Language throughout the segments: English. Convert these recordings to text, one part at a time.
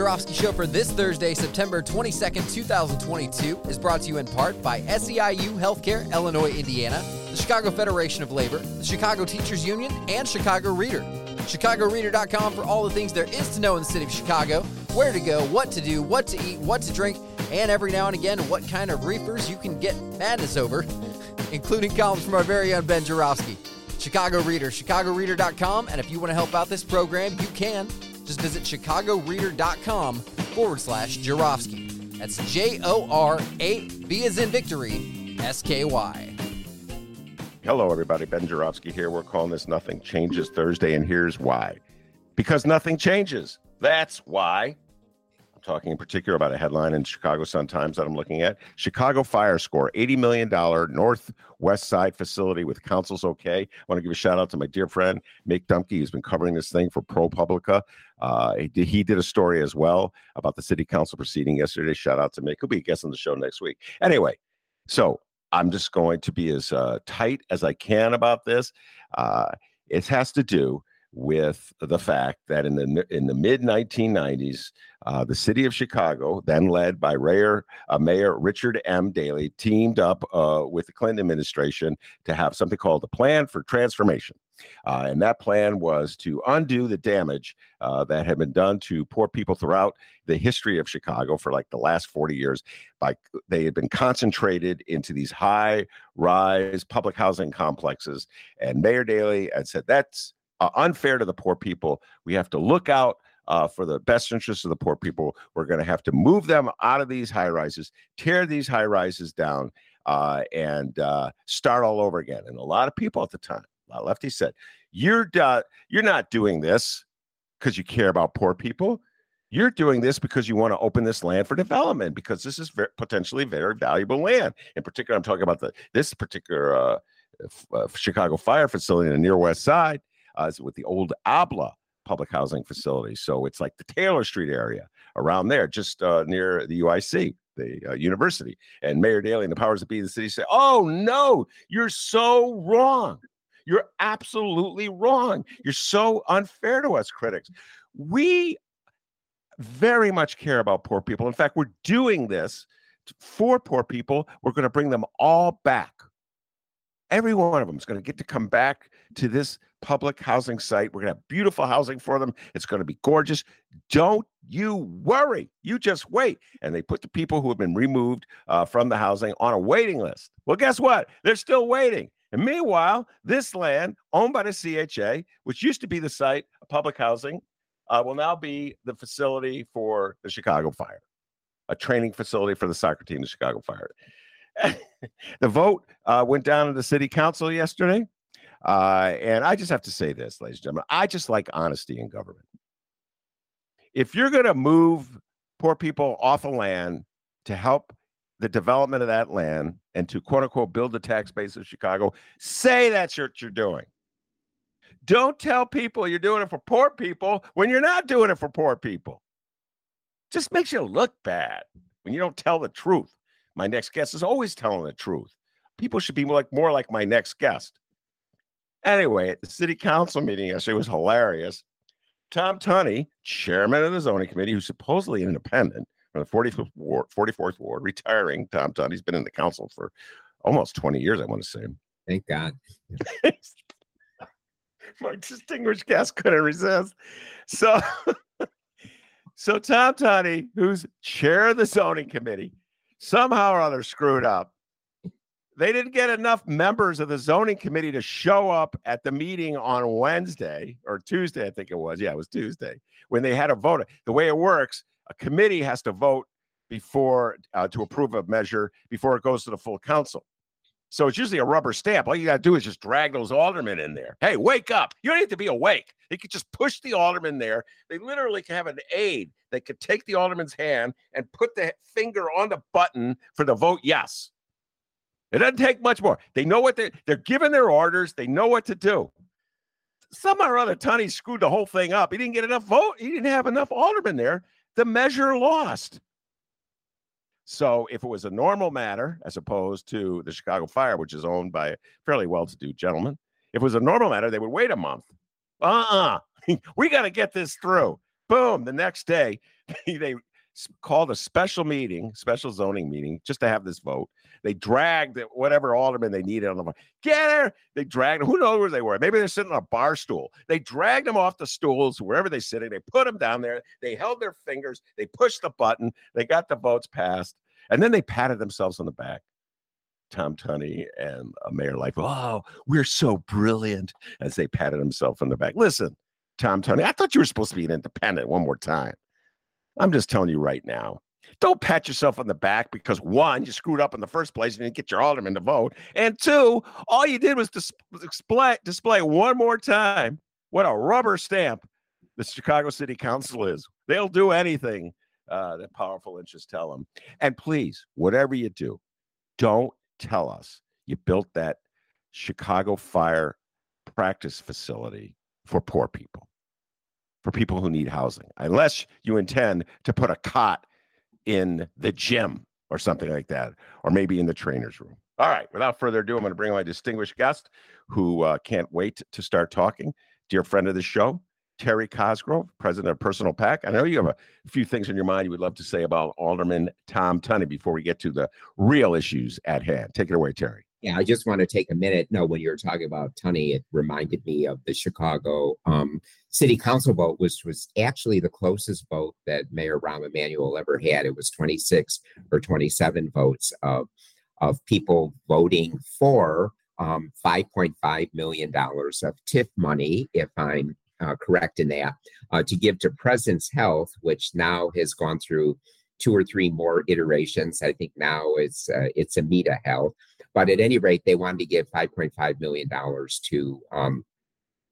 Ben Show for this Thursday, September 22nd, 2022 is brought to you in part by SEIU Healthcare, Illinois, Indiana, the Chicago Federation of Labor, the Chicago Teachers Union, and Chicago Reader. ChicagoReader.com for all the things there is to know in the city of Chicago, where to go, what to do, what to eat, what to drink, and every now and again, what kind of reefers you can get madness over, including columns from our very own Ben Joravsky. Chicago Reader, ChicagoReader.com, and if you want to help out this program, you can. Just visit ChicagoReader.com forward slash Joravsky. That's J O R A V as in victory, S K Y. Hello, everybody. Ben Joravsky here. We're calling this Nothing Changes Thursday, and here's why. Because nothing changes. That's why. I'm talking in particular about a headline in Chicago Sun Times that I'm looking at. Chicago fire score, $80 million northwest side facility with council's okay. I want to give a shout out to my dear friend, Mick Dumke. He's been covering this thing for ProPublica. Uh, he, did, he did a story as well about the city council proceeding yesterday. Shout out to Mick. He'll be a guest on the show next week. Anyway, so I'm just going to be as uh, tight as I can about this. Uh, it has to do with the fact that in the in the mid 1990s, uh, the city of Chicago, then led by Mayor, uh, Mayor Richard M. Daley, teamed up uh, with the Clinton administration to have something called the Plan for Transformation. Uh, and that plan was to undo the damage uh, that had been done to poor people throughout the history of Chicago for like the last 40 years. By they had been concentrated into these high rise public housing complexes. And Mayor Daley had said that's uh, unfair to the poor people. We have to look out. Uh, for the best interests of the poor people, we're going to have to move them out of these high rises, tear these high rises down, uh, and uh, start all over again. And a lot of people at the time, a lot of lefties said, "You're you're not doing this because you care about poor people. You're doing this because you want to open this land for development because this is very, potentially very valuable land. In particular, I'm talking about the this particular uh, uh, Chicago fire facility in the near west side uh, with the old Abla public housing facility. So it's like the Taylor Street area around there, just uh, near the UIC, the uh, university. And Mayor Daley and the powers that be in the city say, "Oh no, you're so wrong. You're absolutely wrong. You're so unfair to us critics. We very much care about poor people. In fact, we're doing this for poor people. We're going to bring them all back. Every one of them is going to get to come back to this public housing site. We're going to have beautiful housing for them. It's going to be gorgeous. Don't you worry. You just wait. And they put the people who have been removed uh, from the housing on a waiting list. Well, guess what? They're still waiting. And meanwhile, this land owned by the CHA, which used to be the site of public housing, uh, will now be the facility for the Chicago Fire, a training facility for the soccer team, the Chicago Fire. the vote uh, went down to the city council yesterday. Uh, and I just have to say this, ladies and gentlemen, I just like honesty in government. If you're going to move poor people off of land to help the development of that land and to quote unquote build the tax base of Chicago, say that's what you're doing. Don't tell people you're doing it for poor people when you're not doing it for poor people. Just makes you look bad when you don't tell the truth. My next guest is always telling the truth. People should be more like more like my next guest. Anyway, at the city council meeting yesterday was hilarious. Tom Tunney, chairman of the zoning committee, who's supposedly independent from the 45th ward, 44th ward, retiring. Tom Tunney's been in the council for almost 20 years, I want to say. Thank God. My distinguished guest couldn't resist. So, so Tom Tunney, who's chair of the zoning committee, somehow or other screwed up they didn't get enough members of the zoning committee to show up at the meeting on Wednesday or Tuesday, I think it was. Yeah, it was Tuesday when they had a vote. The way it works, a committee has to vote before uh, to approve a measure before it goes to the full council. So it's usually a rubber stamp. All you got to do is just drag those aldermen in there. Hey, wake up. You don't need to be awake. They could just push the alderman there. They literally can have an aide that could take the alderman's hand and put the finger on the button for the vote yes. It doesn't take much more. They know what they're they're giving their orders. They know what to do. Somehow or other, Tunney screwed the whole thing up. He didn't get enough vote. He didn't have enough aldermen there. The measure lost. So if it was a normal matter, as opposed to the Chicago Fire, which is owned by a fairly well-to-do gentleman, if it was a normal matter, they would wait a month. Uh-uh. we got to get this through. Boom. The next day, they called a special meeting, special zoning meeting, just to have this vote. They dragged whatever alderman they needed on the get her. They dragged Who knows where they were? Maybe they're sitting on a bar stool. They dragged them off the stools wherever they're sitting. They put them down there. They held their fingers. They pushed the button. They got the votes passed, and then they patted themselves on the back. Tom Tunney and uh, Mayor like, oh, we're so brilliant as they patted himself on the back. Listen, Tom Tunney, I thought you were supposed to be an independent one more time. I'm just telling you right now. Don't pat yourself on the back because one, you screwed up in the first place and didn't get your alderman to vote. And two, all you did was display, display one more time what a rubber stamp the Chicago City Council is. They'll do anything uh, that powerful interests tell them. And please, whatever you do, don't tell us you built that Chicago fire practice facility for poor people, for people who need housing, unless you intend to put a cot in the gym or something like that, or maybe in the trainer's room. All right, without further ado, I'm going to bring my distinguished guest who uh, can't wait to start talking. Dear friend of the show, Terry Cosgrove, president of Personal PAC. I know you have a few things in your mind you would love to say about Alderman Tom Tunney before we get to the real issues at hand. Take it away, Terry. Yeah, I just want to take a minute. No, when you were talking about Tunney, it reminded me of the Chicago um, City Council vote, which was actually the closest vote that Mayor Rahm Emanuel ever had. It was 26 or 27 votes of of people voting for um, $5.5 million of TIF money, if I'm uh, correct in that, uh, to give to Presence Health, which now has gone through two or three more iterations. I think now it's uh, it's Amita Health, but at any rate, they wanted to give 5.5 million dollars to um,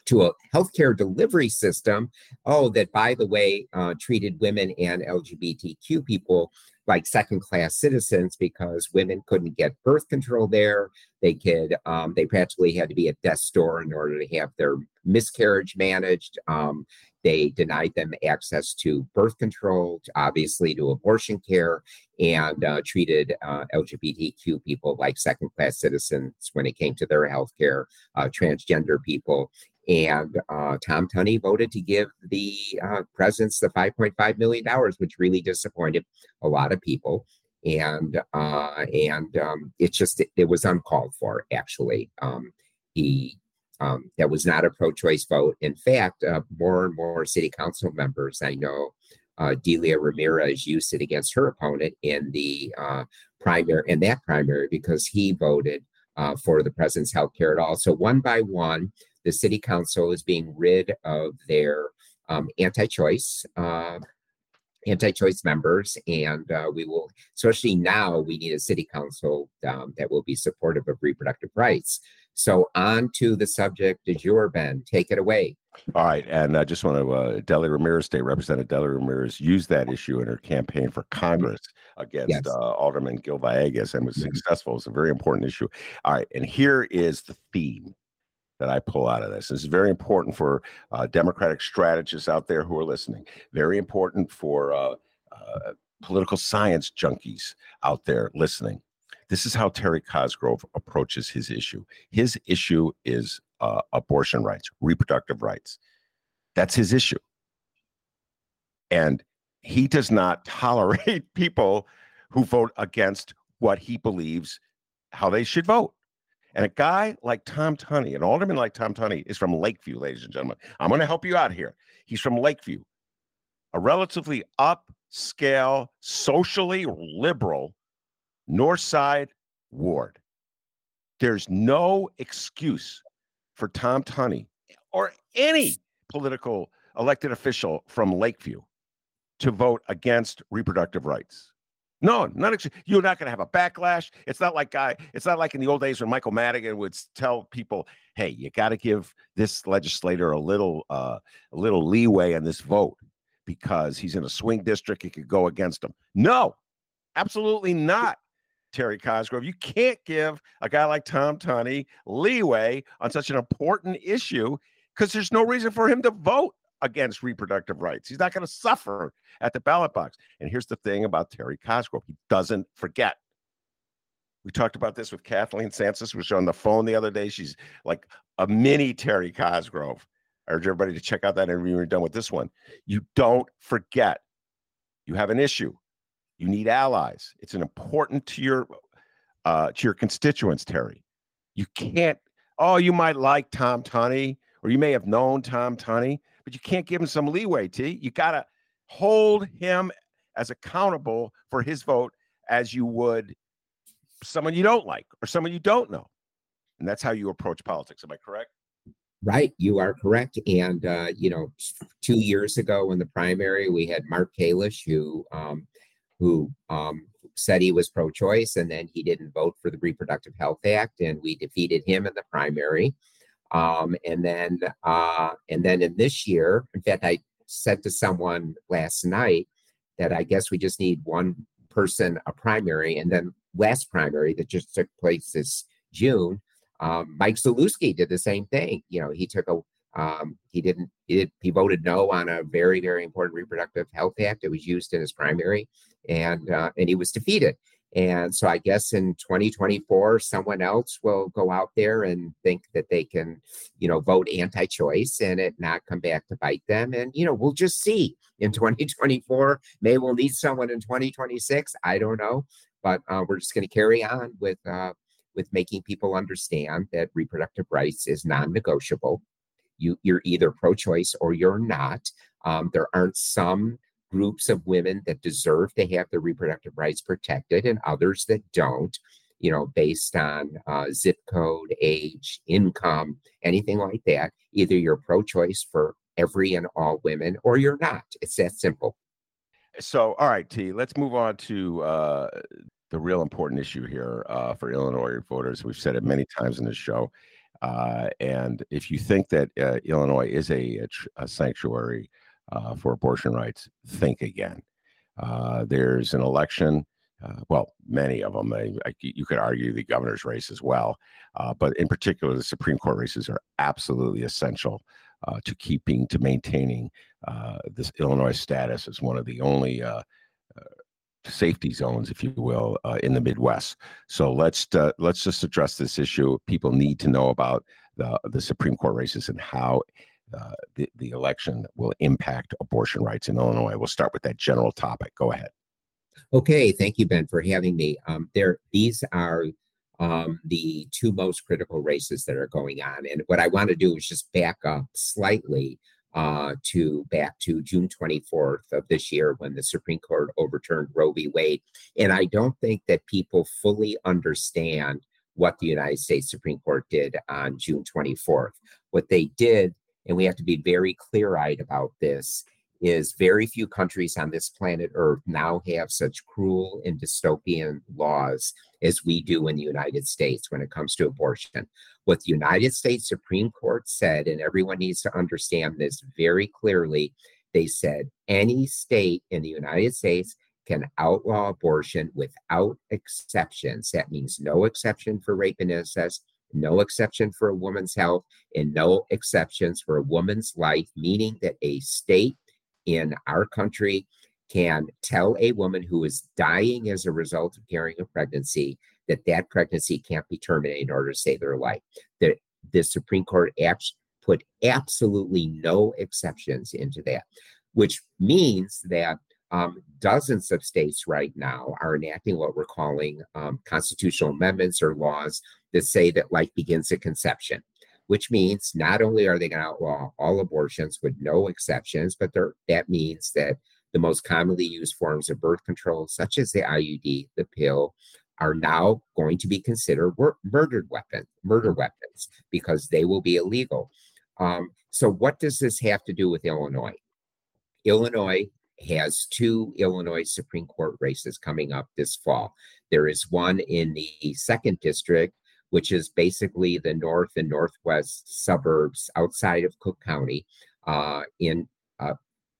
to a healthcare delivery system. Oh, that by the way, uh, treated women and LGBTQ people like second class citizens because women couldn't get birth control there. They could, um, they practically had to be at death's door in order to have their miscarriage managed. Um, they denied them access to birth control, obviously to abortion care, and uh, treated uh, LGBTQ people like second class citizens when it came to their health care, uh, transgender people. And uh, Tom Tunney voted to give the uh, Presence the $5.5 million, which really disappointed a lot of people. And uh, and um, it's just it, it, was uncalled for. Actually, um, he um, that was not a pro-choice vote. In fact, uh, more and more city council members I know, uh, Delia Ramirez used it against her opponent in the uh, primary in that primary because he voted uh, for the Presence health care at all. So one by one, the city council is being rid of their um, anti-choice uh, anti-choice members and uh, we will especially now we need a city council um, that will be supportive of reproductive rights so on to the subject de your ben take it away all right and i just want to uh, delia ramirez state representative delia ramirez used that issue in her campaign for congress against yes. uh, alderman gil villegas and was successful it's a very important issue all right and here is the theme that I pull out of this. This is very important for uh, Democratic strategists out there who are listening. Very important for uh, uh, political science junkies out there listening. This is how Terry Cosgrove approaches his issue. His issue is uh, abortion rights, reproductive rights. That's his issue. And he does not tolerate people who vote against what he believes how they should vote. And a guy like Tom Tunney, an alderman like Tom Tunney, is from Lakeview, ladies and gentlemen. I'm going to help you out here. He's from Lakeview, a relatively upscale, socially liberal North Side ward. There's no excuse for Tom Tunney or any political elected official from Lakeview to vote against reproductive rights. No, not you're not going to have a backlash. It's not like guy. It's not like in the old days when Michael Madigan would tell people, "Hey, you got to give this legislator a little, uh, a little leeway on this vote because he's in a swing district. He could go against him." No, absolutely not. Terry Cosgrove, you can't give a guy like Tom Tunney leeway on such an important issue because there's no reason for him to vote against reproductive rights. He's not going to suffer at the ballot box. And here's the thing about Terry Cosgrove he doesn't forget. We talked about this with Kathleen who was on the phone the other day. She's like a mini Terry Cosgrove. I urge everybody to check out that interview when you're done with this one. You don't forget. You have an issue. You need allies. It's an important to your uh, to your constituents, Terry. You can't. Oh, you might like Tom Tunney, or you may have known Tom Tunney, but you can't give him some leeway, T. You got to hold him as accountable for his vote as you would someone you don't like or someone you don't know. And that's how you approach politics. Am I correct? Right, you are correct. And uh, you know, two years ago in the primary, we had Mark Kalish, who um, who um, said he was pro-choice, and then he didn't vote for the Reproductive Health Act, and we defeated him in the primary. Um, and then, uh, and then in this year, in fact, I said to someone last night that I guess we just need one person a primary, and then last primary that just took place this June, um, Mike Zalewski did the same thing. You know, he took a um, he didn't he, did, he voted no on a very very important reproductive health act. It was used in his primary, and uh, and he was defeated. And so I guess in 2024, someone else will go out there and think that they can, you know, vote anti-choice and it not come back to bite them. And, you know, we'll just see in 2024. Maybe we'll need someone in 2026. I don't know. But uh, we're just going to carry on with uh, with making people understand that reproductive rights is non-negotiable. You, you're either pro-choice or you're not. Um, there aren't some groups of women that deserve to have their reproductive rights protected and others that don't, you know, based on uh, zip code, age, income, anything like that. Either you're pro choice for every and all women or you're not. It's that simple. So, all right, T, let's move on to uh, the real important issue here uh, for Illinois voters. We've said it many times in this show. Uh, and if you think that uh, Illinois is a, a, sanctuary uh, for abortion rights, think again. Uh, there's an election. Uh, well, many of them. I, I, you could argue the governor's race as well, uh, but in particular, the Supreme Court races are absolutely essential to keeping to maintaining this Illinois status as one of the only safety zones, if you will, in the Midwest. So let's let's just address this issue. People need to know about the the Supreme Court races and how uh, the, the election will impact abortion rights in Illinois. We'll start with that general topic. Go ahead. Okay, thank you, Ben, for having me. Um, there, these are um, the two most critical races that are going on, and what I want to do is just back up slightly uh, to back to June 24th of this year when the Supreme Court overturned Roe v. Wade, and I don't think that people fully understand what the United States Supreme Court did on June 24th. What they did and we have to be very clear eyed about this, is very few countries on this planet Earth now have such cruel and dystopian laws as we do in the United States when it comes to abortion. What the United States Supreme Court said, and everyone needs to understand this very clearly, they said any state in the United States can outlaw abortion without exceptions. That means no exception for rape and incest, no exception for a woman's health, and no exceptions for a woman's life, meaning that a state in our country can tell a woman who is dying as a result of carrying a pregnancy that that pregnancy can't be terminated in order to save their life. The, the Supreme Court put absolutely no exceptions into that, which means that um, dozens of states right now are enacting what we're calling um, constitutional amendments or laws that say that life begins at conception, which means not only are they going to outlaw all abortions with no exceptions, but that means that the most commonly used forms of birth control, such as the IUD, the pill, are now going to be considered murdered weapon, murder weapons, because they will be illegal. Um, so, what does this have to do with Illinois? Illinois has two Illinois Supreme Court races coming up this fall. There is one in the second district, which is basically the north and northwest suburbs outside of Cook County uh, in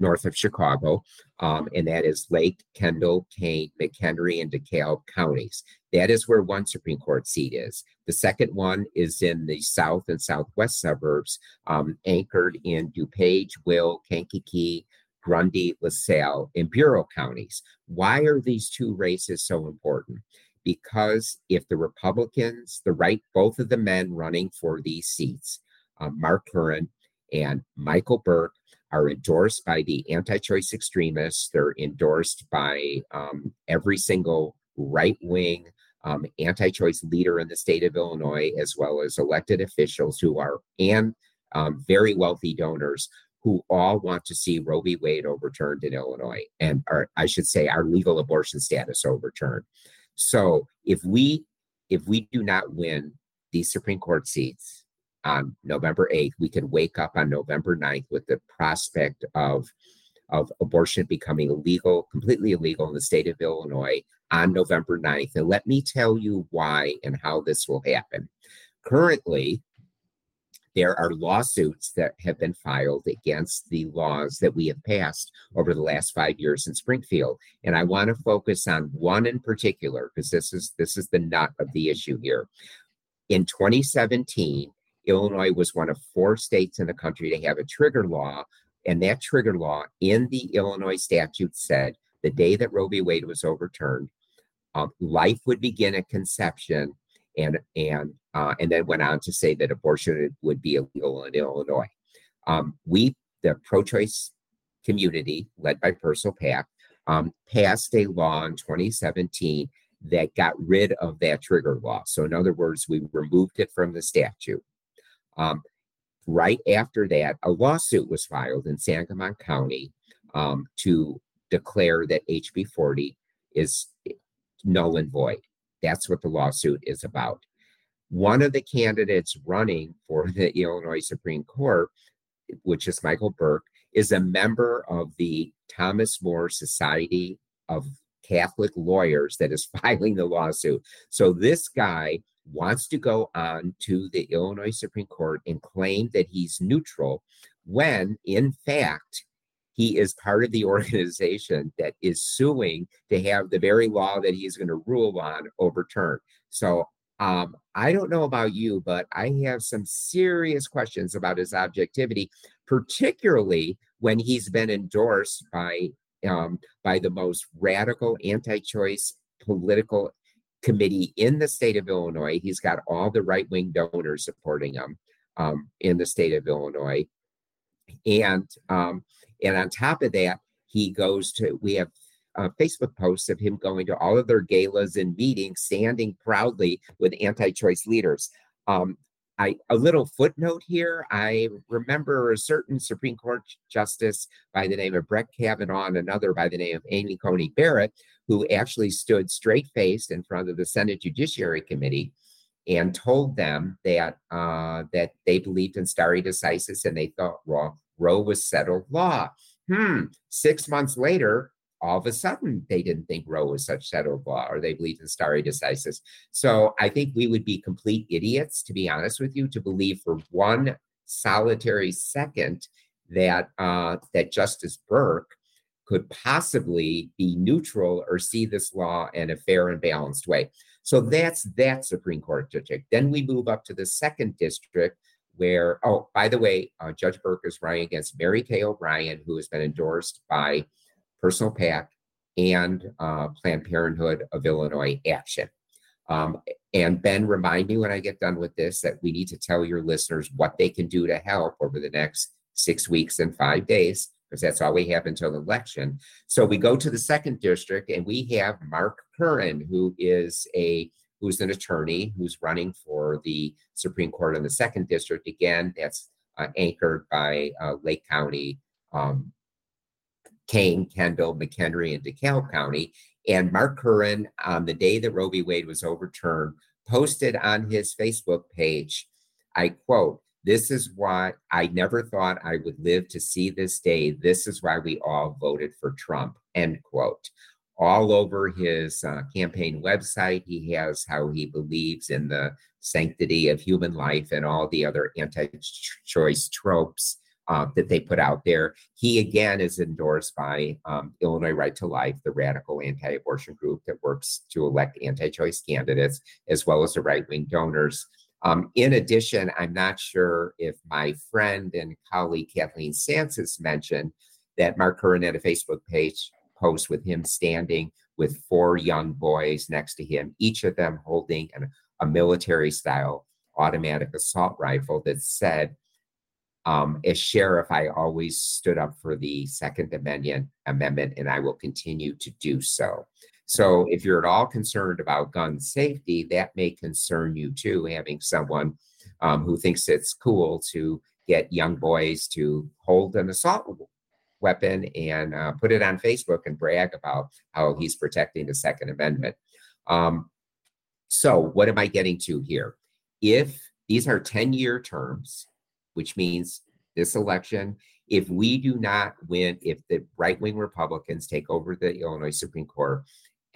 north of Chicago, um, and that is Lake, Kendall, Kane, McHenry, and DeKalb counties. That is where one Supreme Court seat is. The second one is in the south and southwest suburbs, um, anchored in DuPage, Will, Kankakee, Grundy, LaSalle, and Bureau counties. Why are these two races so important? Because if the Republicans, the right, both of the men running for these seats, um, Mark Curran and Michael Burke, are endorsed by the anti choice extremists. They're endorsed by um, every single right wing um, anti choice leader in the state of Illinois, as well as elected officials who are and um, very wealthy donors who all want to see Roe v. Wade overturned in Illinois, and our, I should say our legal abortion status overturned. So if we if we do not win these Supreme Court seats on November 8th, we could wake up on November 9th with the prospect of of abortion becoming illegal, completely illegal in the state of Illinois on November 9th. And let me tell you why and how this will happen. Currently, there are lawsuits that have been filed against the laws that we have passed over the last five years in Springfield. And I want to focus on one in particular because this is this is the nut of the issue here. In 2017, Illinois was one of four states in the country to have a trigger law. And that trigger law in the Illinois statute said the day that Roe v. Wade was overturned, um, life would begin at conception and and uh, and then went on to say that abortion would be illegal in Illinois. Um, we, the pro-choice community, led by Personal PAC, um, passed a law in 2017 that got rid of that trigger law. So, in other words, we removed it from the statute. Um, right after that, a lawsuit was filed in Sangamon County um, to declare that HB 40 is null and void. That's what the lawsuit is about. One of the candidates running for the Illinois Supreme Court, which is Michael Burke, is a member of the Thomas More Society of Catholic Lawyers that is filing the lawsuit. So this guy wants to go on to the Illinois Supreme Court and claim that he's neutral when, in fact, he is part of the organization that is suing to have the very law that he's going to rule on overturned. So um, I don't know about you, but I have some serious questions about his objectivity, particularly when he's been endorsed by um, by the most radical anti-choice political committee in the state of Illinois. He's got all the right-wing donors supporting him um, in the state of Illinois, and um, and on top of that, he goes to, we have uh, Facebook posts of him going to all of their galas and meetings, standing proudly with anti choice leaders. Um, I, a little footnote here. I remember a certain Supreme Court justice by the name of Brett Kavanaugh and another by the name of Amy Coney Barrett, who actually stood straight faced in front of the Senate Judiciary Committee and told them that uh, that they believed in stare decisis and they thought, well, Roe was settled law. Hmm. Six months later, all of a sudden they didn't think Roe was such settled law or they believed in stare decisis. So I think we would be complete idiots, to be honest with you, to believe for one solitary second that uh, that Justice Burke could possibly be neutral or see this law in a fair and balanced way. So that's that Supreme Court district. Then we move up to the second district, where, oh, by the way, uh, Judge Burke is running against Mary Kay O'Brien, who has been endorsed by Personal PAC and uh, Planned Parenthood of Illinois Action. Um, and Ben, remind me when I get done with this that we need to tell your listeners what they can do to help over the next six weeks and five days, because that's all we have until election. So we go to the second district and we have Mark Curran, who is a who's an attorney who's running for the Supreme Court in the second district. Again, that's uh, anchored by uh, Lake County, um, Kane, Kendall, McHenry, and DeKalb County. And Mark Curran, on the day that Roe v. Wade was overturned, posted on his Facebook page, I quote, This is why I never thought I would live to see this day. This is why we all voted for Trump. End quote. All over his uh, campaign website, he has how he believes in the sanctity of human life and all the other anti choice tropes uh, that they put out there. He again is endorsed by um, Illinois Right to Life, the radical anti abortion group that works to elect anti choice candidates, as well as the right wing donors. Um, in addition, I'm not sure if my friend and colleague Kathleen Sances mentioned that Mark Curran had a Facebook page post with him standing with four young boys next to him, each of them holding an, a military style automatic assault rifle that said, um, as sheriff, I always stood up for the Second Amendment, amendment, and I will continue to do so. So, if you're at all concerned about gun safety, that may concern you too, having someone um, who thinks it's cool to get young boys to hold an assault weapon and uh, put it on Facebook and brag about how he's protecting the Second Amendment. Um, so, what am I getting to here? If these are 10 year terms, which means this election, if we do not win, if the right wing Republicans take over the Illinois Supreme Court,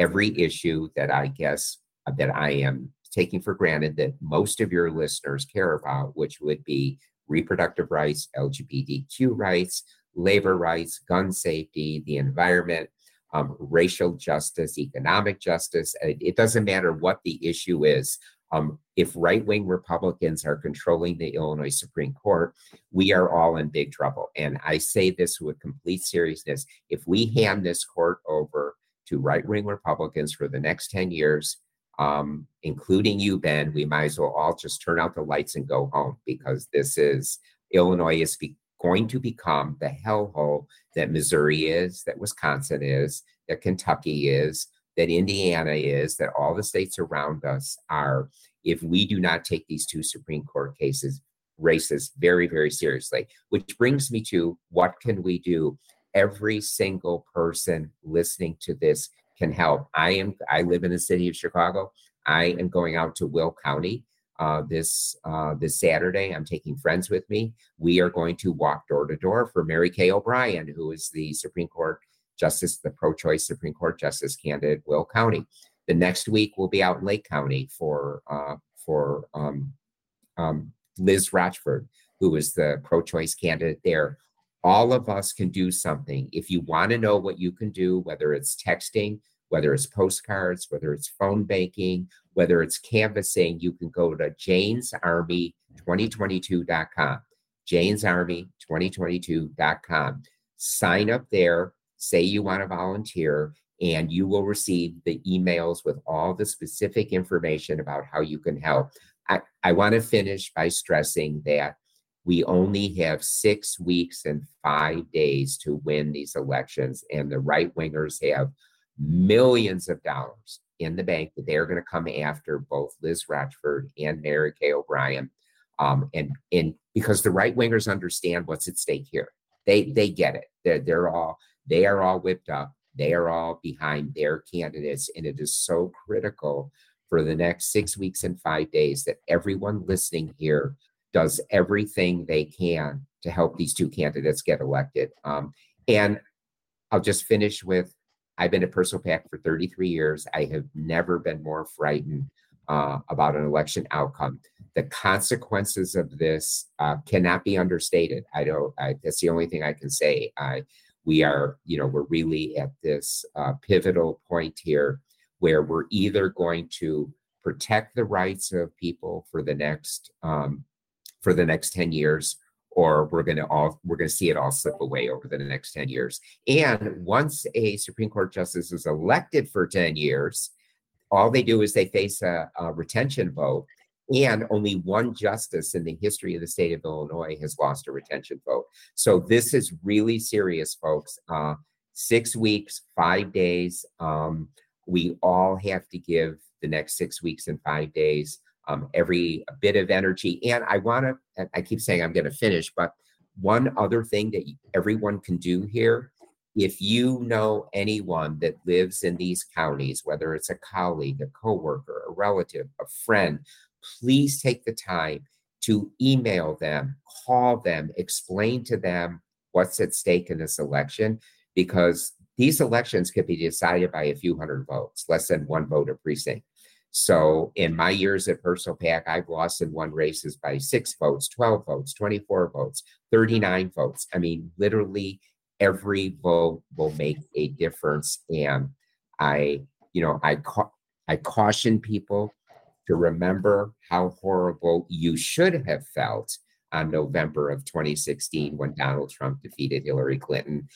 every issue that I guess uh, that I am taking for granted that most of your listeners care about, which would be reproductive rights, LGBTQ rights, labor rights, gun safety, the environment, um, racial justice, economic justice. It, it, doesn't matter what the issue is. Um, if right wing Republicans are controlling the Illinois Supreme Court, we are all in big trouble. And I say this with complete seriousness. If we hand this court over to right wing Republicans for the next 10 years, um, including you, Ben, we might as well all just turn out the lights and go home because this is Illinois is be- going to become the hellhole that Missouri is, that Wisconsin is, that Kentucky is, that Indiana is, that all the states around us are, if we do not take these two Supreme Court cases, races very, very seriously. Which brings me to what can we do? Every single person listening to this can help. I am. I live in the city of Chicago. I am going out to Will County uh, this uh, this Saturday. I'm taking friends with me. We are going to walk door to door for Mary Kay O'Brien, who is the Supreme Court Justice, the pro-choice Supreme Court Justice candidate, Will County. The next week we'll be out in Lake County for uh, for um, um, Liz Rochford, who is the pro-choice candidate there. All of us can do something. If you want to know what you can do, whether it's texting, whether it's postcards, whether it's phone banking, whether it's canvassing, you can go to janesarmy2022.com. janesarmy2022.com. Sign up there say you want to volunteer, and you will receive the emails with all the specific information about how you can help. I, I want to finish by stressing that we only have six weeks and five days to win these elections, and the right wingers have millions of dollars in the bank that they're going to come after both Liz Rochford and Mary Kay O'Brien. Um, and and because the right wingers understand what's at stake here, they they get it. They're they're all they are all whipped up. They are all behind their candidates. And it is so critical for the next six weeks and five days that everyone listening here does everything they can to help these two candidates get elected. Um, and I'll just finish with I've been at Personal PAC for 33 years. I have never been more frightened uh, about an election outcome. The consequences of this uh, cannot be understated. I don't. I, that's the only thing I can say. I we are, you know, we're really at this uh, pivotal point here where we're either going to protect the rights of people for the next um, for the next 10 years or we're going to all we're going to see it all slip away over the next 10 years. And once a supreme court justice is elected for 10 years all they do is they face a, a retention vote and only one justice in the history of the state of Illinois has lost a retention vote. So this is really serious, folks. Uh, six weeks, five days. Um, we all have to give the next six weeks and five days um, every bit of energy. And I want to, I keep saying I'm going to finish, but one other thing that everyone can do here if you know anyone that lives in these counties, whether it's a colleague, a coworker, a relative, a friend please take the time to email them, call them, explain to them what's at stake in this election, because these elections could be decided by a few hundred votes, less than one vote a precinct. So in my years at Personal PAC, I've lost and won races by six votes, 12 votes, 24 votes, 39 votes. I mean, literally every vote will make a difference. And I, you know, I, ca- I caution people to remember how horrible you should have felt on November of 2016 when Donald Trump defeated Hillary Clinton.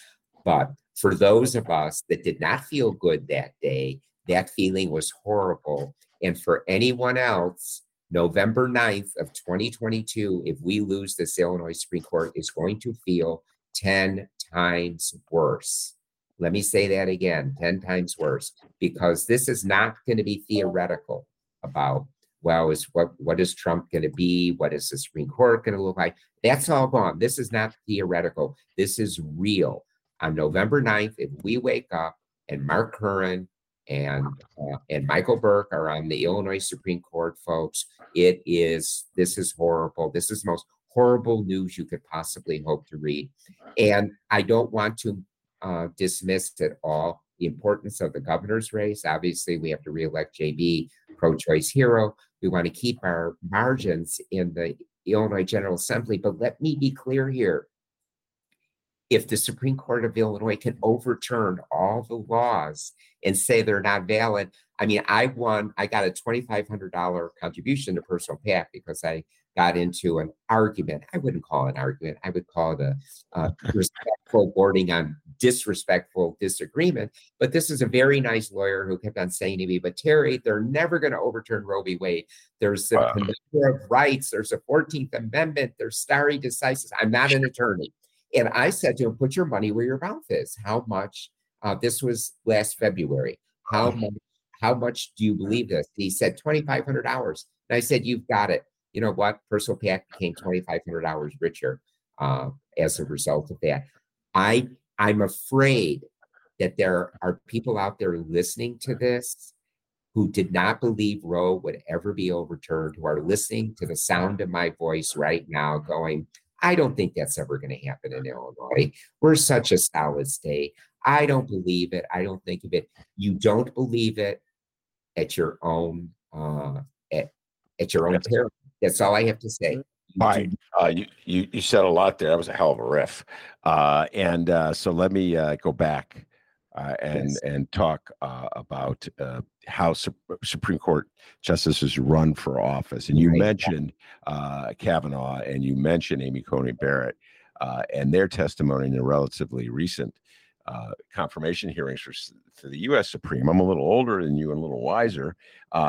But for those of us that did not feel good that day, that feeling was horrible. And for anyone else, November 9th of 2022, if we lose this Illinois Supreme Court, is going to feel 10 times worse. Let me say that again 10 times worse, because this is not going to be theoretical about, well, is what, what is Trump going to be? What is the Supreme Court going to look like? That's all gone. This is not theoretical. This is real. On November 9th, if we wake up and Mark Curran and uh, and Michael Burke are on the Illinois Supreme Court, folks. It is this is horrible. This is the most horrible news you could possibly hope to read, and I don't want to uh, dismiss at all the importance of the governor's race. Obviously, we have to reelect JB, pro-choice hero. We want to keep our margins in the Illinois General Assembly, but let me be clear here if the Supreme Court of Illinois can overturn all the laws and say they're not valid, I mean, I won, I got a $2,500 contribution to Personal PAC because I got into an argument. I wouldn't call it an argument, I would call it a uh, respectful boarding on disrespectful disagreement. But this is a very nice lawyer who kept on saying to me, But Terry, they're never going to overturn Roe v. Wade. There's a wow. of rights, there's a 14th Amendment, there's stare decisis. I'm not an attorney. And I said to him, put your money where your mouth is. How much? Uh, this was last February. How much? How much do you believe this? And he said twenty five hundred hours. And I said, you've got it. You know what? Personal PAC became twenty five hundred dollars richer uh, as a result of that. I I'm afraid that there are people out there listening to this who did not believe Roe would ever be overturned, who are listening to the sound of my voice right now, going, I don't think that's ever going to happen in Illinois. We're such a solid state. I don't believe it. I don't think of it. You don't believe it at your own uh, at, at your own peril. That's all I have to say. All right. Uh, you, you, you said a lot there. That was a hell of a riff. Uh, and uh, so let me uh, go back uh, and yes. and talk uh, about uh, how Su- Supreme Court justices run for office. And you right. mentioned uh, Kavanaugh, and you mentioned Amy Coney Barrett, uh, and their testimony in the relatively recent uh, confirmation hearings for, for, the U.S. Supreme. I'm a little older than you and a little wiser,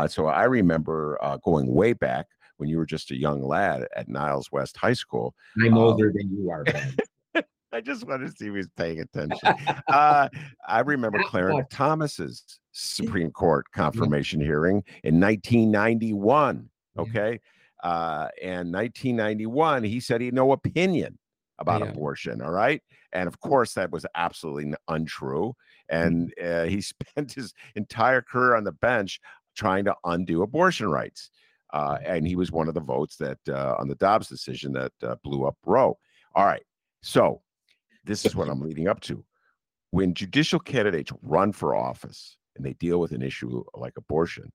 so I remember going way back when you were just a young lad at Niles West High School. I'm older than you are. I just wanted to see if he's paying attention. Uh, I remember Clarence Thomas's Supreme Court confirmation hearing in 1991. Okay. Uh, and 1991, he said he had no opinion about yeah. abortion. All right. And of course, that was absolutely untrue. And uh, he spent his entire career on the bench trying to undo abortion rights. Uh, and he was one of the votes that uh, on the Dobbs decision that uh, blew up Roe. All right. So this is what I'm leading up to. When judicial candidates run for office and they deal with an issue like abortion,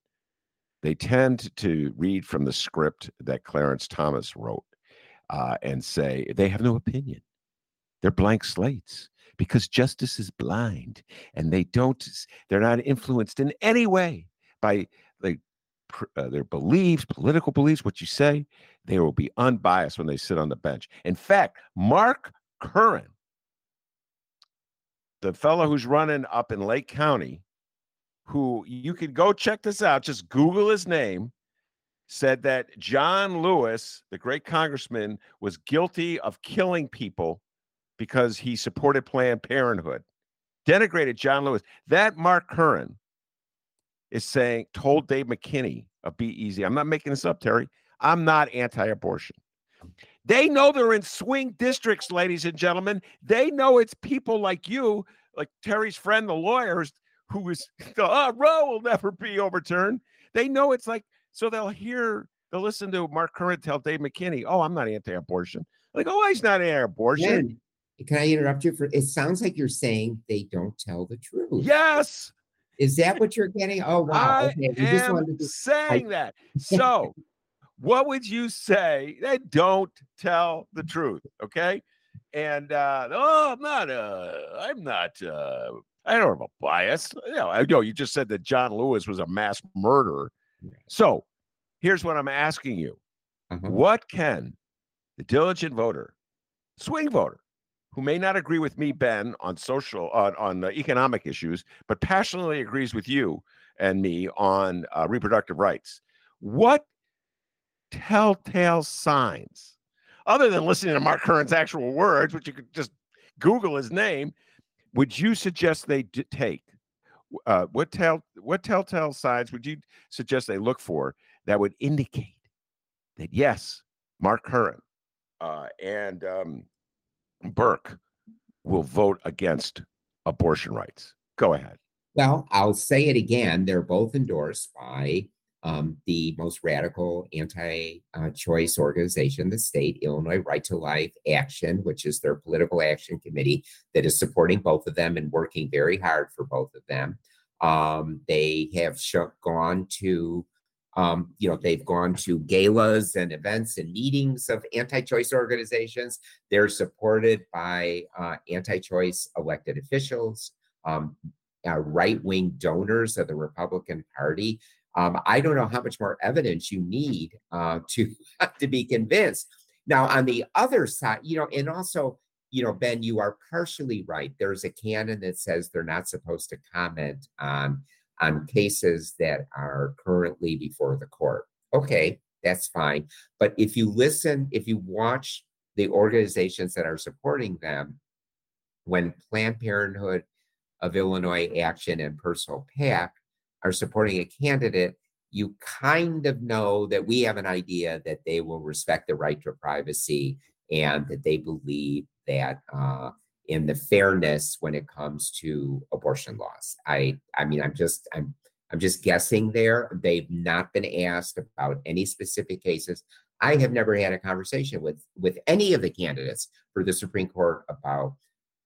they tend to read from the script that Clarence Thomas wrote uh, and say they have no opinion. They're blank slates because justice is blind and they don't, they're not influenced in any way by like uh, their beliefs, political beliefs, what you say. They will be unbiased when they sit on the bench. In fact, Mark Curran the fellow who's running up in Lake County, who you could go check this out, just Google his name, said that John Lewis, the great congressman, was guilty of killing people because he supported Planned Parenthood. Denigrated John Lewis. That Mark Curran is saying, told Dave McKinney of Be Easy. I'm not making this up, Terry. I'm not anti abortion. They know they're in swing districts, ladies and gentlemen. They know it's people like you, like Terry's friend, the lawyers, who is, oh, Roe will never be overturned. They know it's like, so they'll hear They'll listen to Mark Curran tell Dave McKinney, "Oh, I'm not anti-abortion." Like, "Oh, he's not anti-abortion." can I interrupt you for? It sounds like you're saying they don't tell the truth. Yes. Is that what you're getting? Oh wow! I okay, just wanted to saying I, that. So, what would you say? They don't tell the truth. Okay, and uh, oh, I'm not. Uh, I'm not. Uh, I don't have a bias. You know, I know you just said that John Lewis was a mass murderer. So, here's what I'm asking you: uh-huh. What can the diligent voter, swing voter, who may not agree with me, Ben, on social on on uh, economic issues, but passionately agrees with you and me on uh, reproductive rights. What telltale signs, other than listening to Mark Curran's actual words, which you could just Google his name, would you suggest they d- take? Uh, what tell what telltale signs would you suggest they look for that would indicate that yes, Mark Curran uh, and um, Burke will vote against abortion rights. Go ahead. Well, I'll say it again. They're both endorsed by um, the most radical anti choice organization, in the state, Illinois Right to Life Action, which is their political action committee that is supporting both of them and working very hard for both of them. Um, they have sh- gone to um, you know, they've gone to galas and events and meetings of anti-choice organizations. They're supported by uh, anti-choice elected officials, um, uh, right-wing donors of the Republican Party. Um, I don't know how much more evidence you need uh, to to be convinced. Now, on the other side, you know, and also, you know, Ben, you are partially right. There's a canon that says they're not supposed to comment on on cases that are currently before the court. Okay, that's fine. But if you listen, if you watch the organizations that are supporting them, when Planned Parenthood of Illinois Action and Personal PAC are supporting a candidate, you kind of know that we have an idea that they will respect the right to privacy and that they believe that uh, in the fairness when it comes to abortion laws. I I mean I'm just I'm I'm just guessing there. They've not been asked about any specific cases. I have never had a conversation with with any of the candidates for the Supreme Court about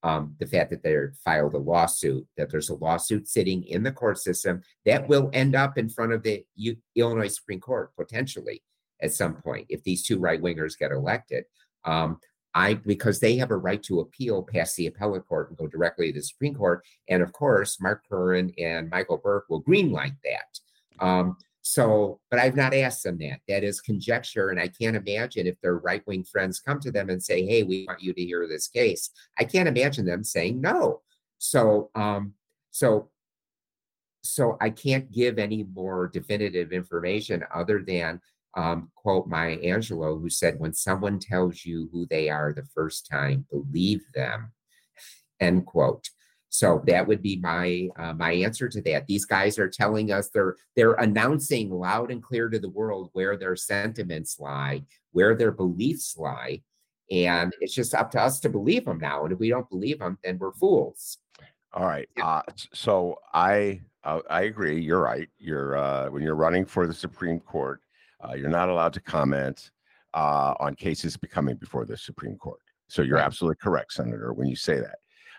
um, the fact that they filed a lawsuit, that there's a lawsuit sitting in the court system that will end up in front of the U- Illinois Supreme Court potentially at some point if these two right wingers get elected. Um, I because they have a right to appeal past the appellate court and go directly to the Supreme Court. And of course, Mark Curran and Michael Burke will greenlight that. Um, so, but I've not asked them that. That is conjecture, and I can't imagine if their right wing friends come to them and say, "Hey, we want you to hear this case." I can't imagine them saying no. So, um, so, so I can't give any more definitive information other than um, quote Maya Angelou, who said, When someone tells you who they are the first time, believe them, end quote. So that would be my uh, my answer to that. These guys are telling us they're they're announcing loud and clear to the world where their sentiments lie, where their beliefs lie, and it's just up to us to believe them now. And if we don't believe them, then we're fools. All right. Uh, so I uh, I agree. You're right. You're uh, when you're running for the Supreme Court, uh, you're not allowed to comment uh, on cases becoming before the Supreme Court. So you're absolutely correct, Senator, when you say that.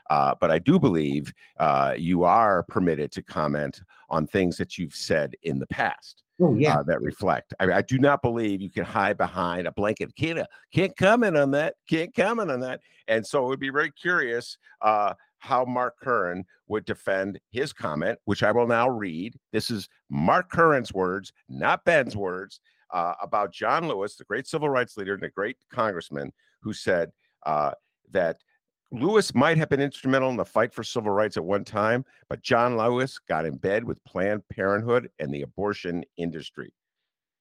Uh, but I do believe uh, you are permitted to comment on things that you've said in the past. Oh, yeah. Uh, that reflect. I, I, do not believe you can hide behind a blanket. Can't, can't comment on that. Can't comment on that. And so it would be very curious uh, how Mark Curran would defend his comment, which I will now read. This is Mark Curran's words, not Ben's words, uh, about John Lewis, the great civil rights leader and a great congressman, who said uh, that Lewis might have been instrumental in the fight for civil rights at one time, but John Lewis got in bed with Planned Parenthood and the abortion industry.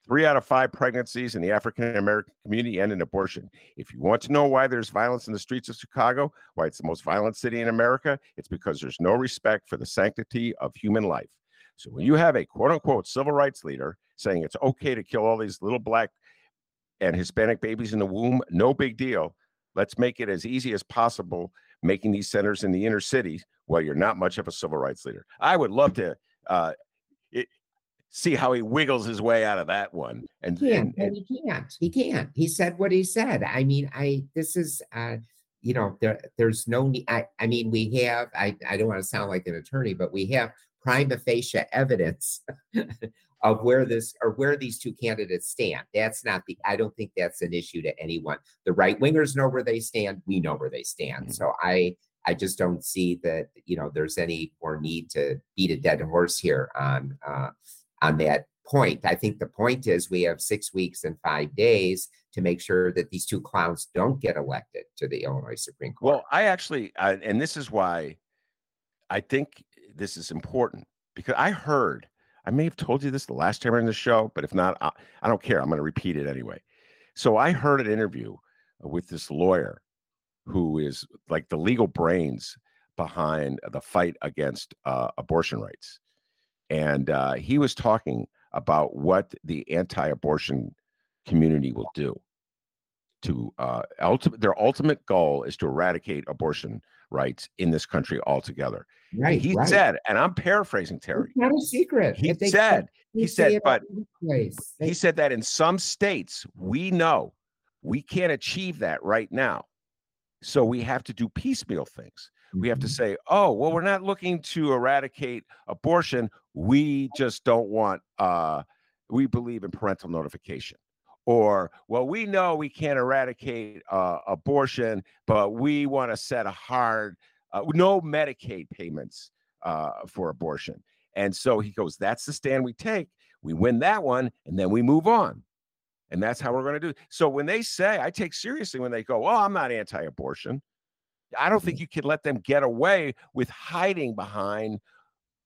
Three out of five pregnancies in the African American community end in abortion. If you want to know why there's violence in the streets of Chicago, why it's the most violent city in America, it's because there's no respect for the sanctity of human life. So when you have a quote unquote civil rights leader saying it's okay to kill all these little black and Hispanic babies in the womb, no big deal. Let's make it as easy as possible making these centers in the inner cities Well, you're not much of a civil rights leader. I would love to uh, see how he wiggles his way out of that one. And, he can't, and, and he can't. He can't. He said what he said. I mean, I this is uh you know, there there's no need. I, I mean, we have, I, I don't want to sound like an attorney, but we have prima facie evidence of where this or where these two candidates stand. That's not the, I don't think that's an issue to anyone. The right wingers know where they stand. We know where they stand. So I, I just don't see that, you know, there's any more need to beat a dead horse here on, uh, on that point. I think the point is we have six weeks and five days to make sure that these two clowns don't get elected to the Illinois Supreme Court. Well, I actually, I, and this is why I think this is important because I heard, I may have told you this the last time on the show, but if not, I, I don't care. I'm going to repeat it anyway. So I heard an interview with this lawyer who is like the legal brains behind the fight against uh, abortion rights. And uh, he was talking about what the anti-abortion community will do to uh, ultimate their ultimate goal is to eradicate abortion rights in this country altogether. right. he right. said, and I'm paraphrasing Terry. It's not a secret. He said, he said, but. They- he said that in some states we know we can't achieve that right now. So we have to do piecemeal things. We have to Mhm. say, oh, well, we're not looking to eradicate abortion. We just don't want, uh, we believe in parental notification. Or, well, we know we can't eradicate uh, abortion, but we want to set a hard, uh, no Medicaid payments uh, for abortion. And so he goes, that's the stand we take. We win that one, and then we move on. And that's how we're going to do it. So when they say, I take seriously when they go, oh, I'm not anti abortion. I don't think you can let them get away with hiding behind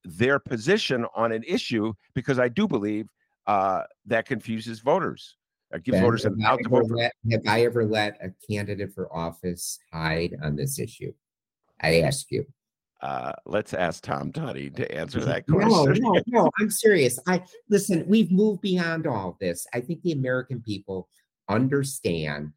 their position on an issue because I do believe uh, that confuses voters. It gives Ben, voters have an I out to ever vote. For, let- Have I ever let a candidate for office hide on this issue? I ask you. uh, let's ask Tom Tutty to answer that question. No, no, no. I'm serious. I listen. We've moved beyond all this. I think the American people understand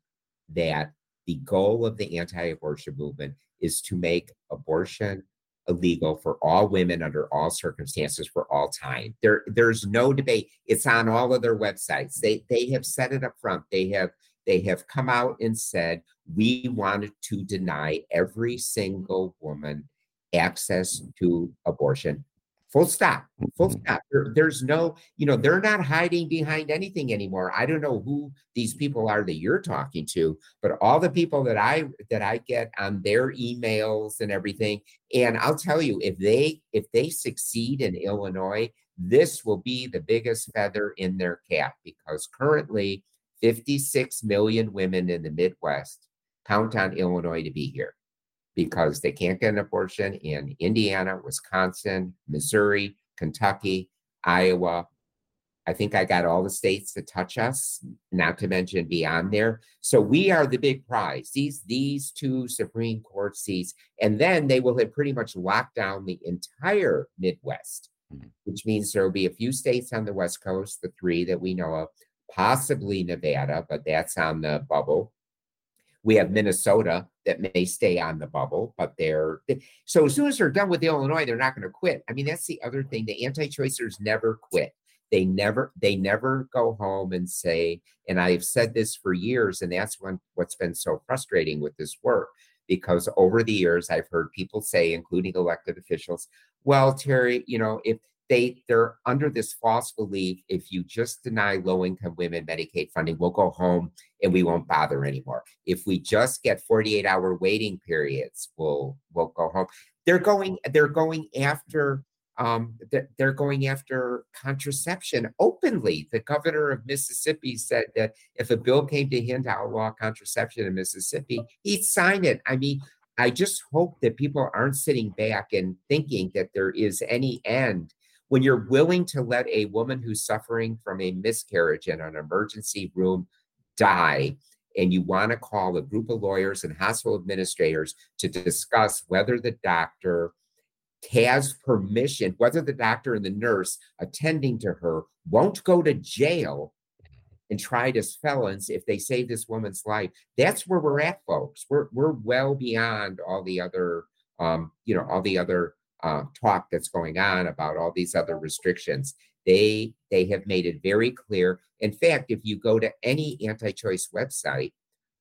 that the goal of the anti-abortion movement is to make abortion illegal for all women under all circumstances for all time. There, there's no debate. It's on all of their websites. They they have said it up front. They have they have come out and said we wanted to deny every single woman access to abortion. Full stop. Full Mhm. stop. There- there's no, you know, they're not hiding behind anything anymore. I don't know who these people are that you're talking to, but all the people that I that I get on their emails and everything, and I'll tell you, if they if they succeed in Illinois, this will be the biggest feather in their cap because currently 56 million women in the Midwest count on Illinois to be here because they can't get an abortion in Indiana, Wisconsin, Missouri, Kentucky, Iowa. I think I got all the states that touch us, not to mention beyond there. So we are the big prize. These these two Supreme Court seats, and then they will have pretty much locked down the entire Midwest, Mhm. which means there will be a few states on the West Coast, the three that we know of, possibly Nevada, but that's on the bubble. We have Minnesota that may stay on the bubble, but they're so as soon as they're done with Illinois, they're not going to quit. I mean, that's the other thing. The anti-choicers never quit. They never, they never go home and say, and I've said this for years, and that's when what's been so frustrating with this work, because over the years I've heard people say, including elected officials, well, Terry, you know, if they they're under this false belief if you just deny low income women medicaid funding we'll go home and we won't bother anymore. If we just get 48 hour waiting periods we'll we'll go home. They're going they're going after um they're, they're going after contraception openly. The governor of mississippi said that if a bill came to him to outlaw contraception in mississippi he'd sign it. I mean I just hope that people aren't sitting back and thinking that there is any end when you're willing to let a woman who's suffering from a miscarriage in an emergency room die and you want to call a group of lawyers and hospital administrators to discuss whether the doctor has permission, whether the doctor and the nurse attending to her won't go to jail and tried as felons if they save this woman's life. That's where we're at, folks. We're we're well beyond all the other um, you know, all the other uh, talk that's going on about all these other restrictions. They they have made it very clear. In fact, if you go to any anti-choice website,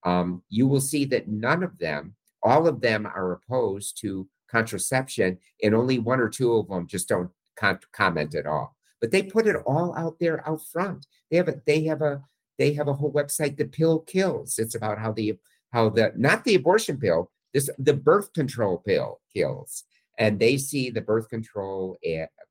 um, you will see that none of them, all of them, are opposed to contraception, and only one or two of them just don't con- comment at all. But they put it all out there out front. They have a they have a they have a whole website. The pill kills. It's about how the how the not the abortion pill, this the birth control pill kills and they see the birth control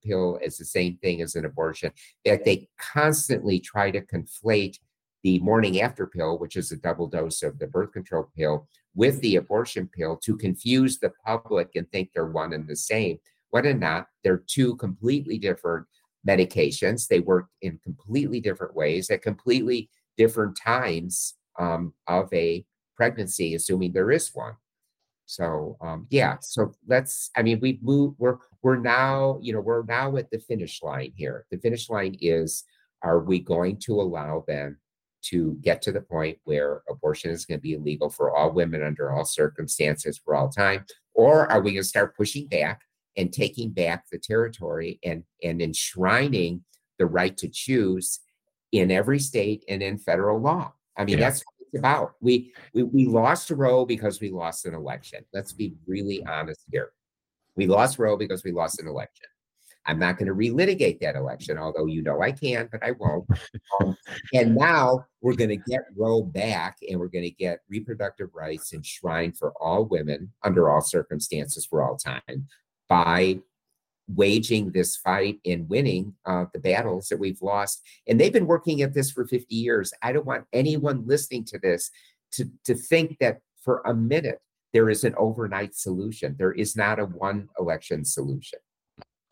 pill as the same thing as an abortion. That they constantly try to conflate the morning after pill, which is a double dose of the birth control pill, with the abortion pill to confuse the public and think they're one and the same. When or not, they're two completely different medications. They work in completely different ways at completely different times um, of a pregnancy, assuming there is one. So um, yeah, so let's. I mean, we move. We're we're now. You know, we're now at the finish line here. The finish line is: Are we going to allow them to get to the point where abortion is going to be illegal for all women under all circumstances for all time, or are we going to start pushing back and taking back the territory and and enshrining the right to choose in every state and in federal law? I mean, yeah. that's about. We, we we lost Roe because we lost an election. Let's be really honest here. We lost Roe because we lost an election. I'm not going to relitigate that election, although you know I can, but I won't. Um, and now we're going to get Roe back and we're going to get reproductive rights enshrined for all women under all circumstances for all time by waging this fight and winning uh, the battles that we've lost. And they've been working at this for 50 years. I don't want anyone listening to this to, to think that for a minute there is an overnight solution. There is not a one election solution.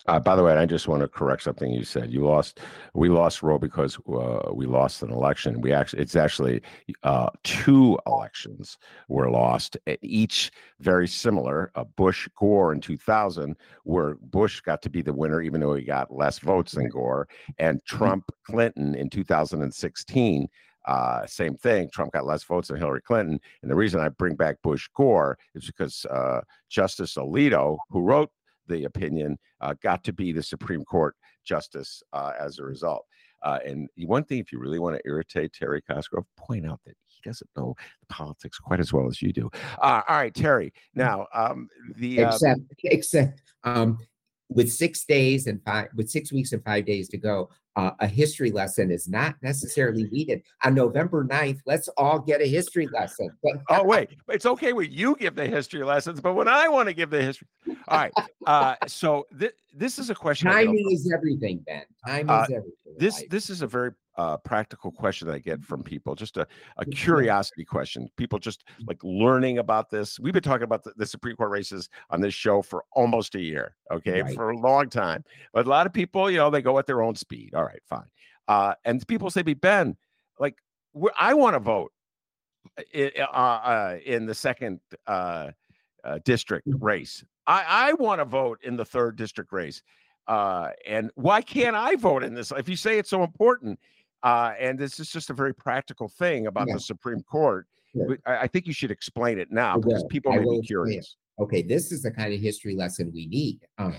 Uh, by the way, I just want to correct something you said. You lost, we lost Roe because uh, we lost an election. We actually, it's actually uh, two elections were lost, each very similar. Uh, Bush Gore in 2000, where Bush got to be the winner, even though he got less votes than Gore, and mm-hmm. Trump Clinton in 2016. Uh, same thing. Trump got less votes than Hillary Clinton. And the reason I bring back Bush Gore is because uh, Justice Alito, who wrote the opinion, uh, got to be the Supreme Court justice uh, as a result. Uh, and one thing, if you really want to irritate Terry Cosgrove, point out that he doesn't know politics quite as well as you do. Uh, all right, Terry. Mm. Now, um, the uh, except except um, with six days and five with six weeks and five days to go, uh, a history lesson is not necessarily needed. On November 9th, let's all get a history lesson. But- oh, wait, it's okay when you give the history lessons, but when I want to give the history. All right. Uh, so th- this is a question. Timing is everything, Ben. Time uh, is everything. This, this is a very uh, practical question that I get from people, just a, a curiosity question. People just like learning about this. We've been talking about the, the Supreme Court races on this show for almost a year, okay, right. for a long time. But a lot of people, you know, they go at their own speed. All right, fine. Uh, and people say, "Be Ben, like I want to vote in, uh, uh, in the second uh, uh, district mm. race. I, I want to vote in the third district race." Uh, and why can't I vote in this? If you say it's so important, uh, and this is just a very practical thing about yeah. the Supreme Court. I, I, think you should explain it now because people may be curious. Okay, this is the kind of history lesson we need. Um,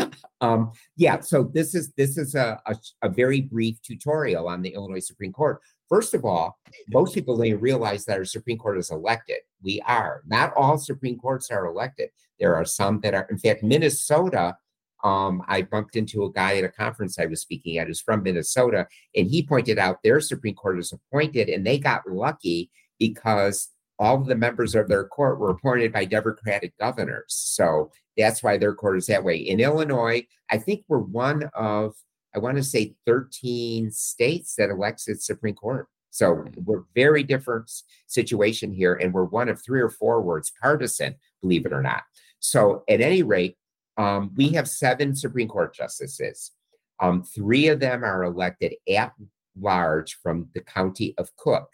um, yeah, so this is this is a, a, a, very brief tutorial on the Illinois Supreme Court. First of all, most people don't realize that our Supreme Court is elected. We are. Not all Supreme Courts are elected. There are some that are, in fact, Minnesota um, I bumped into a guy at a conference I was speaking at who's from Minnesota, and he pointed out their Supreme Court is appointed, and they got lucky because all of the members of their court were appointed by Democratic governors. So that's why their court is that way. In Illinois, I think we're one of, I want to say 13 states that elects its Supreme Court. So we're very different situation here, and we're one of three or four words partisan, believe it or not. So at any rate, um, we have seven Supreme Court justices. Um, three of them are elected at large from the county of Cook.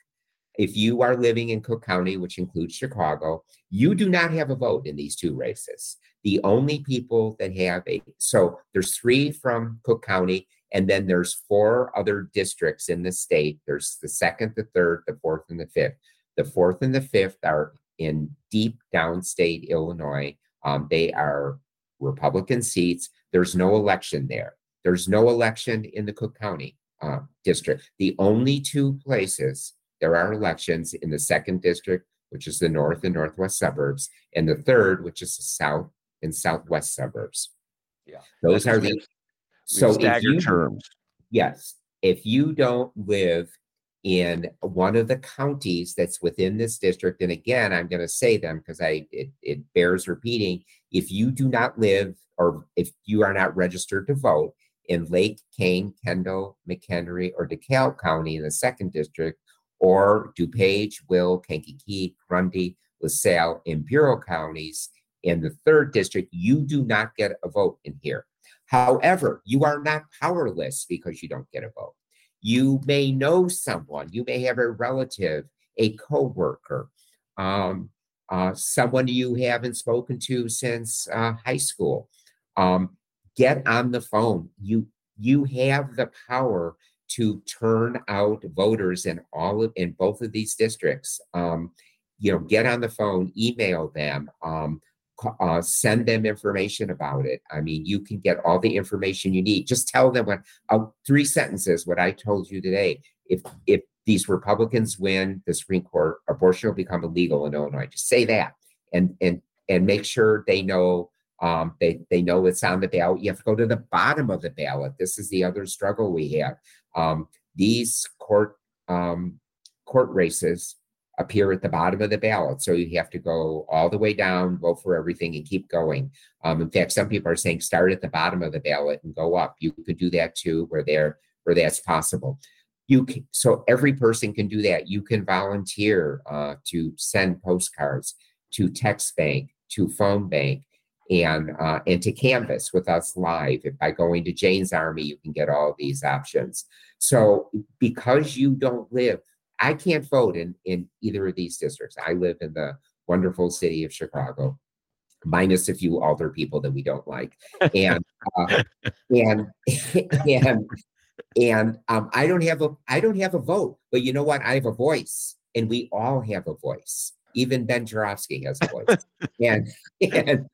If you are living in Cook County, which includes Chicago, you do not have a vote in these two races. The only people that have a so there's three from Cook County, and then there's four other districts in the state. There's the second, the third, the fourth, and the fifth. The fourth and the fifth are in deep downstate Illinois. Um, they are Republican seats. There's no election there. There's no election in the Cook County uh, district. The only two places there are elections in the second district, which is the north and northwest suburbs, and the third, which is the south and southwest suburbs. Yeah, those are the so you, terms. Yes, if you don't live in one of the counties that's within this district, and again, I'm going to say them because I it, it bears repeating. If you do not live or if you are not registered to vote in Lake, Kane, Kendall, McHenry, or DeKalb County in the second district, or DuPage, Will, Kankakee, Grundy, LaSalle, and Bureau counties in the third district, you do not get a vote in here. However, you are not powerless because you don't get a vote. You may know someone, you may have a relative, a coworker, um, uh, someone you haven't spoken to since uh, high school. Um, get on the phone. You you have the power to turn out voters in all of in both of these districts. Um, you know, get on the phone, email them, um, uh, send them information about it. I mean, you can get all the information you need. Just tell them what uh, three sentences what I told you today. If if these Republicans win the Supreme Court, abortion will become illegal in Illinois. Just say that, and and and make sure they know um, they they know it's on the ballot. You have to go to the bottom of the ballot. This is the other struggle we have. Um, these court um, court races appear at the bottom of the ballot. So you have to go all the way down, vote for everything, and keep going. Um, in fact, some people are saying start at the bottom of the ballot and go up. You could do that too, where there where that's possible. You can, so every person can do that. You can volunteer uh, to send postcards, to text bank, to phone bank, and uh, and to canvas with us live. If By going to Jane's Army, you can get all these options. So because you don't live I can't vote in, in either of these districts. I live in the wonderful city of Chicago, minus a few older people that we don't like. And uh, and and and um, I don't have a I don't have a vote, but you know what? I have a voice, and we all have a voice. Even Ben Joravsky has a voice. and, and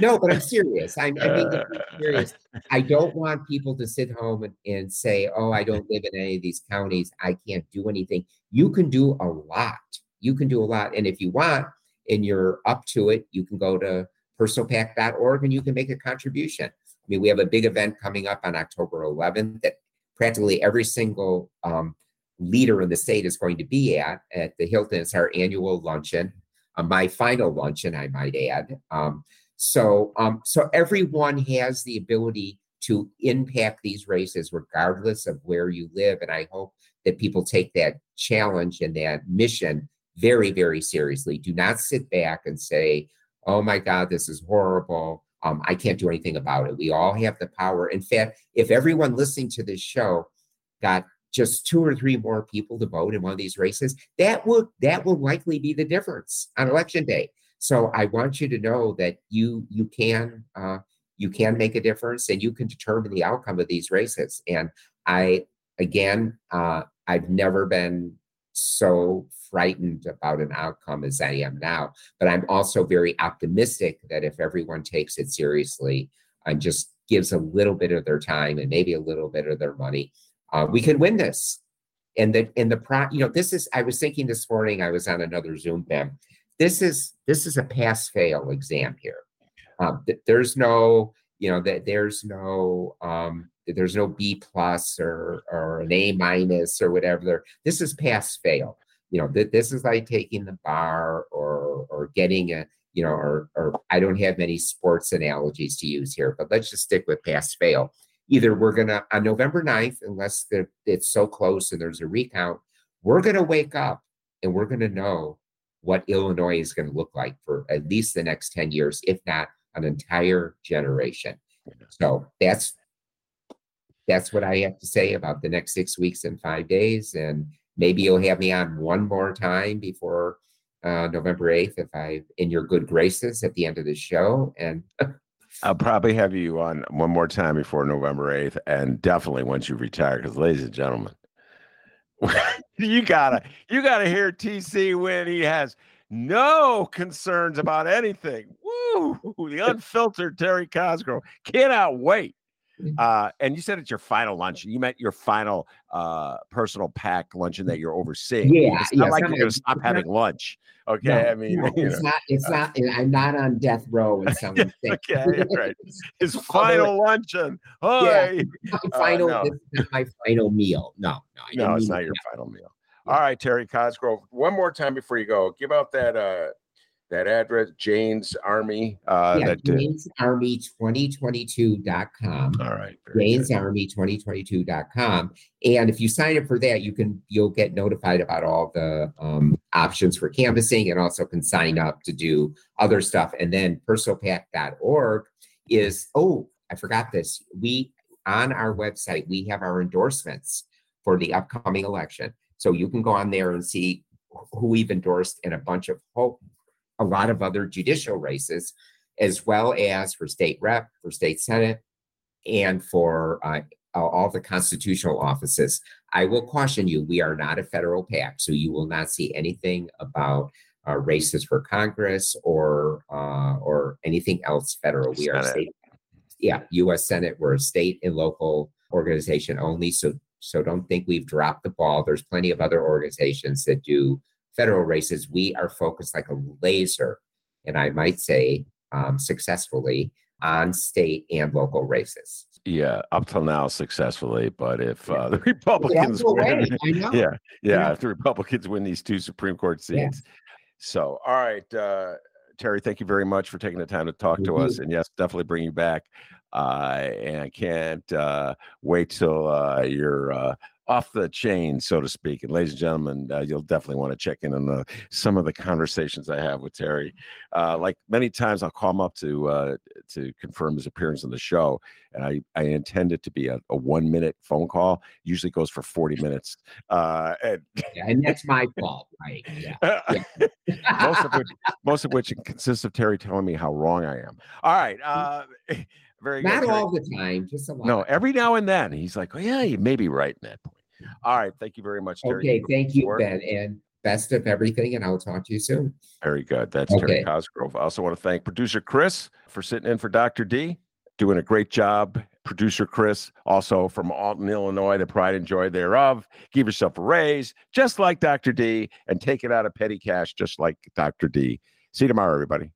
no, but I'm serious. I'm, I'm being serious. I don't want people to sit home and, and say, oh, I don't live in any of these counties. I can't do anything. You can do a lot. You can do a lot. And if you want and you're up to it, you can go to personalpac.org and you can make a contribution. I mean, we have a big event coming up on October 11th that practically every single um, leader in the state is going to be at at the Hilton. It's our annual luncheon, uh, my final luncheon, I might add. Um, so, um, so everyone has the ability to impact these races, regardless of where you live. And I hope that people take that challenge and that mission very, very seriously. Do not sit back and say, "Oh my God, this is horrible." Um, I can't do anything about it. We all have the power. In fact, if everyone listening to this show got just two or three more people to vote in one of these races, that will that will likely be the difference on election day. So I want you to know that you you can uh, you can make a difference and you can determine the outcome of these races. And I again, uh, I've never been so frightened about an outcome as I am now. But I'm also very optimistic that if everyone takes it seriously and just gives a little bit of their time and maybe a little bit of their money, uh, we can win this. And the in the pro, you know, this is. I was thinking this morning. I was on another Zoom, Ben. This is this is a pass fail exam here. Um, th- there's no, you know, that there's no um, there's no B plus or or an A minus or whatever. This is pass fail. You know, th- this is like taking the bar or or getting a you know, or or I don't have many sports analogies to use here, but let's just stick with pass fail either we're going to, on November 9th, unless it's so close and there's a recount, we're going to wake up and we're going to know what Illinois is going to look like for at least the next 10 years, if not an entire generation. So that's that's what I have to say about the next six weeks and five days. And maybe you'll have me on one more time before uh, November 8th if I in your good graces at the end of the show. And I'll probably have you on one more time before November 8th and definitely once you retire because ladies and gentlemen you gotta you gotta hear TC when he has no concerns about anything. Woo! The unfiltered Terry Cosgrove cannot wait. Uh, and you said it's your final luncheon. You meant your final uh, Personal PAC luncheon that you're overseeing. Yeah, it's not yeah, like you're going to stop having lunch. Okay, No, I mean, no, you it's know. not. It's not. I'm not on death row and someone saying, okay, right. His Although final luncheon. Hi. my Uh, final. no. This is not my final meal. No, no, No, it's not your that final meal. All right, Terry Cosgrove. One more time before you go, give out that uh that address, Jane's Army. Uh, yeah, that. uh, JanesArmy2022.com. all right. very good. JanesArmy2022.com. And if you sign up for that, you can you'll get notified about all the um, options for canvassing and also can sign up to do other stuff. And then personalpac.org is oh, I forgot this. We on our website, we have our endorsements for the upcoming election. So you can go on there and see who we've endorsed in a bunch of whole, a lot of other judicial races, as well as for state rep, for state senate, and for uh, all the constitutional offices. I will caution you: we are not a federal PAC, so you will not see anything about uh, races for Congress or uh, or anything else federal. We are state, yeah, U.S. Senate. We're a state and local organization only. So so don't think we've dropped the ball. There's plenty of other organizations that do federal races. We are focused like a laser, and I might say um, successfully on state and local races. Yeah, up till now successfully, but if uh, the Republicans That's win, I know. yeah, yeah, Yeah. if the Republicans win these two Supreme Court Yeah. seats. So, all right, uh, Terry, thank you very much for taking the time to talk to Thank you. us, and yes, definitely bring you back. Uh, and I can't uh, wait till uh, you're uh, off the chain, so to speak. And ladies and gentlemen, uh, you'll definitely want to check in on the, some of the conversations I have with Terry. Uh, like many times, I'll call him up to uh, to confirm his appearance on the show, and I I intend it to be a, a one minute phone call. Usually goes for forty minutes, uh, and Yeah, and that's my fault, right? Yeah. most of which most of which consists of Terry telling me how wrong I am. All right, uh, very good. Not Terry. all the time, just a lot. No, every now and then he's like, "Oh yeah, you may be right in that point." All right, thank you very much, Terry. Okay, thank you. Ben, and best of everything, and I'll talk to you soon. Very good. That's Terry Cosgrove. I also want to thank producer Chris for sitting in for Dr. D, doing a great job. Producer Chris, also from Alton, Illinois, the pride and joy thereof. Give yourself a raise, just like Dr. D, and take it out of petty cash, just like Dr. D. See you tomorrow, everybody.